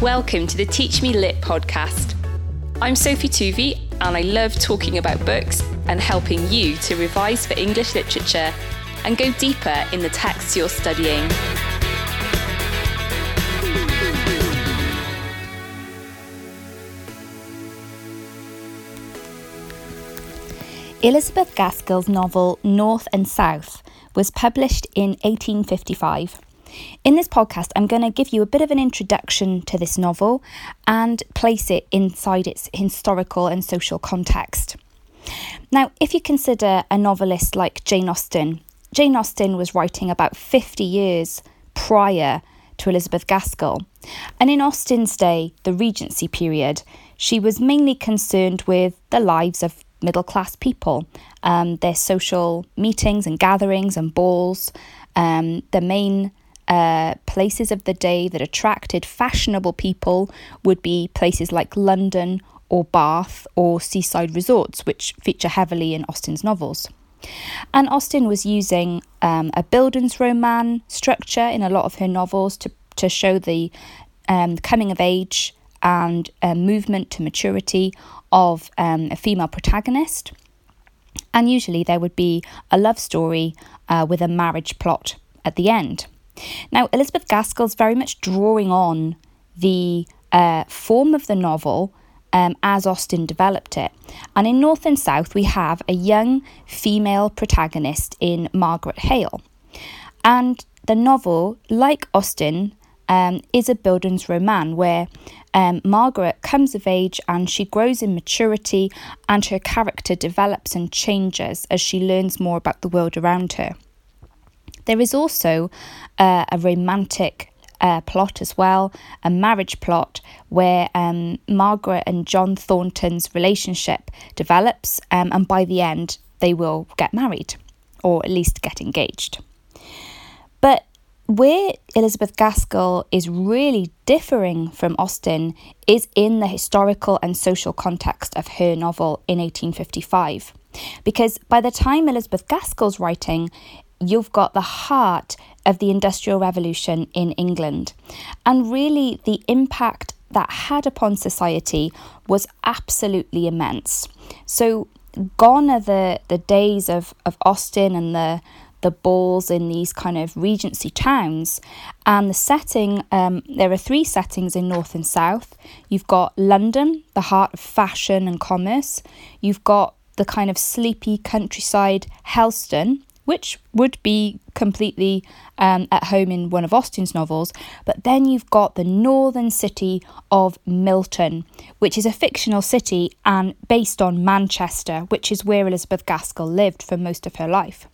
Welcome to the Teach Me Lit podcast. I'm Sophie Tuvey, and I love talking about books and helping you to revise for English literature and go deeper in the texts you're studying. Elizabeth Gaskell's novel North and South was published in 1855. In this podcast, I'm going to give you a bit of an introduction to this novel and place it inside its historical and social context. Now, if you consider a novelist like Jane Austen, Jane Austen was writing about 50 years prior to Elizabeth Gaskell. And in Austen's day, the Regency period, she was mainly concerned with the lives of middle class people, um, their social meetings and gatherings and balls, um, the main uh, places of the day that attracted fashionable people would be places like London or Bath or seaside resorts, which feature heavily in Austen's novels. And Austen was using um, a Bildungsroman structure in a lot of her novels to, to show the um, coming of age and uh, movement to maturity of um, a female protagonist. And usually there would be a love story uh, with a marriage plot at the end. Now, Elizabeth Gaskell's very much drawing on the uh, form of the novel um, as Austen developed it. And in North and South, we have a young female protagonist in Margaret Hale. And the novel, like Austen, um, is a Bildungsroman where um, Margaret comes of age and she grows in maturity, and her character develops and changes as she learns more about the world around her. There is also uh, a romantic uh, plot as well, a marriage plot where um, Margaret and John Thornton's relationship develops, um, and by the end, they will get married or at least get engaged. But where Elizabeth Gaskell is really differing from Austen is in the historical and social context of her novel in 1855. Because by the time Elizabeth Gaskell's writing, you've got the heart of the Industrial Revolution in England. And really, the impact that had upon society was absolutely immense. So, gone are the, the days of, of Austen and the the balls in these kind of regency towns and the setting um, there are three settings in north and south you've got london the heart of fashion and commerce you've got the kind of sleepy countryside helston which would be completely um, at home in one of Austen's novels. But then you've got the northern city of Milton, which is a fictional city and based on Manchester, which is where Elizabeth Gaskell lived for most of her life.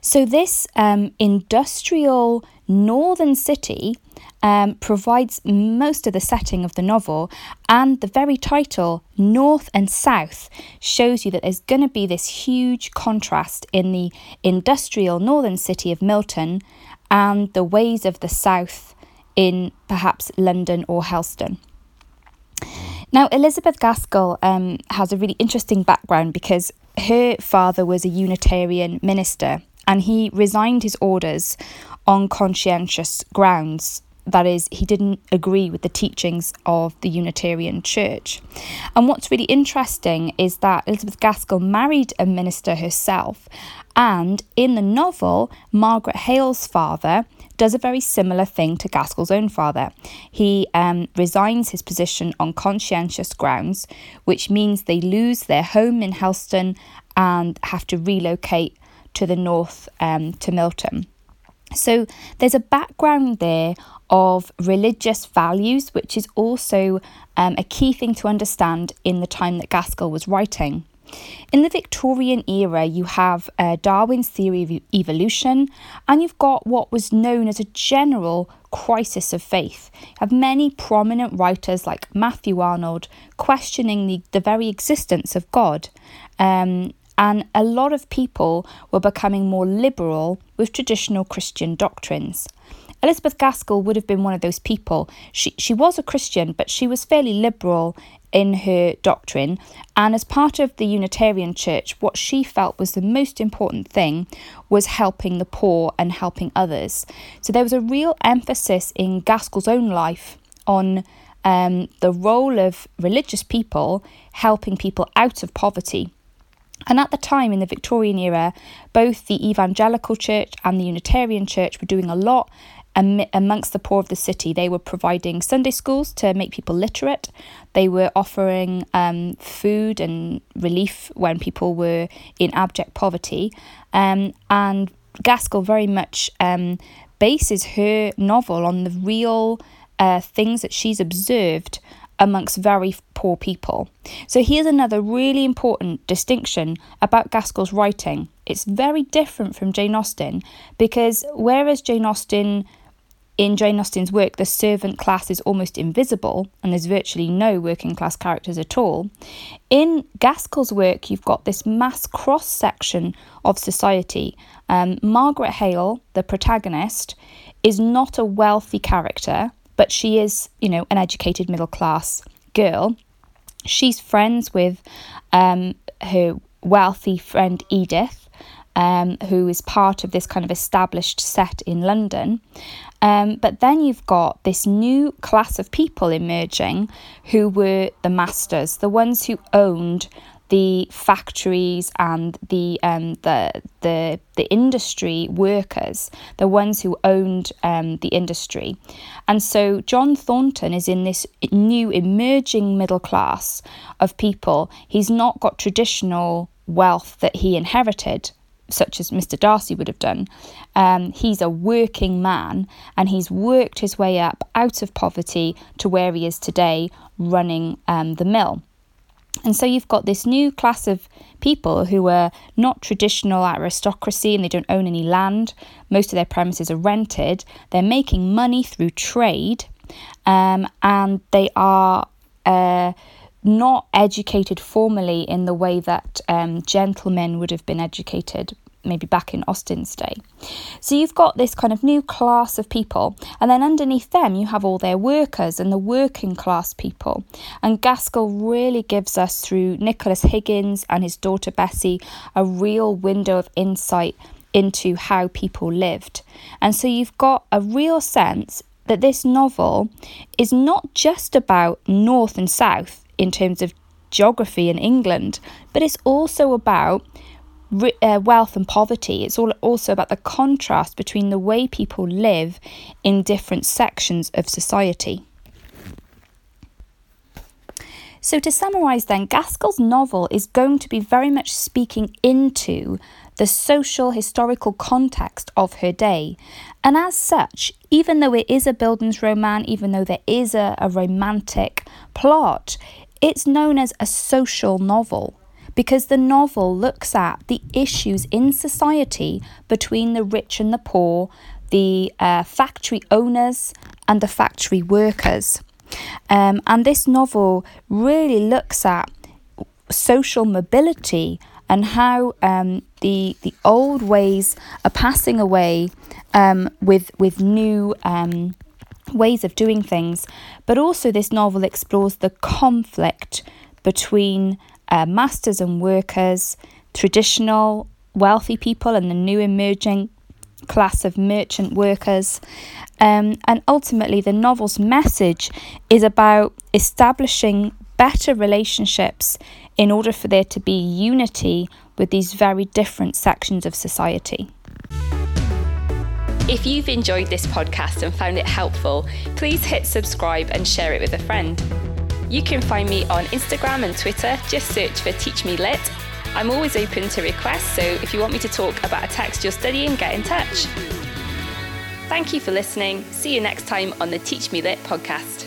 So, this um, industrial northern city um, provides most of the setting of the novel, and the very title, North and South, shows you that there's going to be this huge contrast in the industrial northern city of Milton and the ways of the South in perhaps London or Helston. Now, Elizabeth Gaskell um, has a really interesting background because her father was a Unitarian minister and he resigned his orders on conscientious grounds. That is, he didn't agree with the teachings of the Unitarian Church. And what's really interesting is that Elizabeth Gaskell married a minister herself, and in the novel, Margaret Hale's father does a very similar thing to Gaskell's own father. He um, resigns his position on conscientious grounds, which means they lose their home in Helston and have to relocate to the north um, to Milton. So there's a background there of religious values, which is also um, a key thing to understand in the time that Gaskell was writing. In the Victorian era, you have uh, Darwin's theory of evolution, and you've got what was known as a general crisis of faith. You have many prominent writers like Matthew Arnold questioning the, the very existence of God. Um, and a lot of people were becoming more liberal with traditional Christian doctrines. Elizabeth Gaskell would have been one of those people. She, she was a Christian, but she was fairly liberal in her doctrine. And as part of the Unitarian Church, what she felt was the most important thing was helping the poor and helping others. So there was a real emphasis in Gaskell's own life on um, the role of religious people helping people out of poverty. And at the time in the Victorian era, both the Evangelical Church and the Unitarian Church were doing a lot amongst the poor of the city. They were providing Sunday schools to make people literate. They were offering um, food and relief when people were in abject poverty. Um, and Gaskell very much um, bases her novel on the real uh, things that she's observed amongst very poor people. So here's another really important distinction about Gaskell's writing. It's very different from Jane Austen because whereas Jane Austen in Jane Austen's work, the servant class is almost invisible and there's virtually no working class characters at all. In Gaskell's work, you've got this mass cross section of society. Um, Margaret Hale, the protagonist, is not a wealthy character but she is, you know, an educated middle class girl. She's friends with um, her wealthy friend Edith, um, who is part of this kind of established set in London. Um, but then you've got this new class of people emerging who were the masters, the ones who owned the factories and the um, the the the industry workers, the ones who owned um, the industry, and so John Thornton is in this new emerging middle class of people. He's not got traditional wealth that he inherited. Such as Mr. Darcy would have done. Um, he's a working man and he's worked his way up out of poverty to where he is today, running um, the mill. And so you've got this new class of people who are not traditional aristocracy and they don't own any land. Most of their premises are rented. They're making money through trade um, and they are. Uh, not educated formally in the way that um, gentlemen would have been educated maybe back in Austen's day. So you've got this kind of new class of people, and then underneath them you have all their workers and the working class people. And Gaskell really gives us, through Nicholas Higgins and his daughter Bessie, a real window of insight into how people lived. And so you've got a real sense that this novel is not just about North and South in terms of geography in England, but it's also about uh, wealth and poverty. It's all also about the contrast between the way people live in different sections of society. So, to summarise then, Gaskell's novel is going to be very much speaking into the social historical context of her day. And as such, even though it is a Bildungsroman, even though there is a, a romantic plot, it's known as a social novel because the novel looks at the issues in society between the rich and the poor, the uh, factory owners and the factory workers. Um, and this novel really looks at social mobility and how um, the the old ways are passing away um, with with new um, ways of doing things. But also, this novel explores the conflict between uh, masters and workers, traditional wealthy people, and the new emerging class of merchant workers. Um, and ultimately, the novel's message is about establishing better relationships in order for there to be unity with these very different sections of society. If you've enjoyed this podcast and found it helpful, please hit subscribe and share it with a friend. You can find me on Instagram and Twitter, just search for Teach Me Lit. I'm always open to requests, so if you want me to talk about a text you're studying, get in touch. Thank you for listening. See you next time on the Teach Me Lit podcast.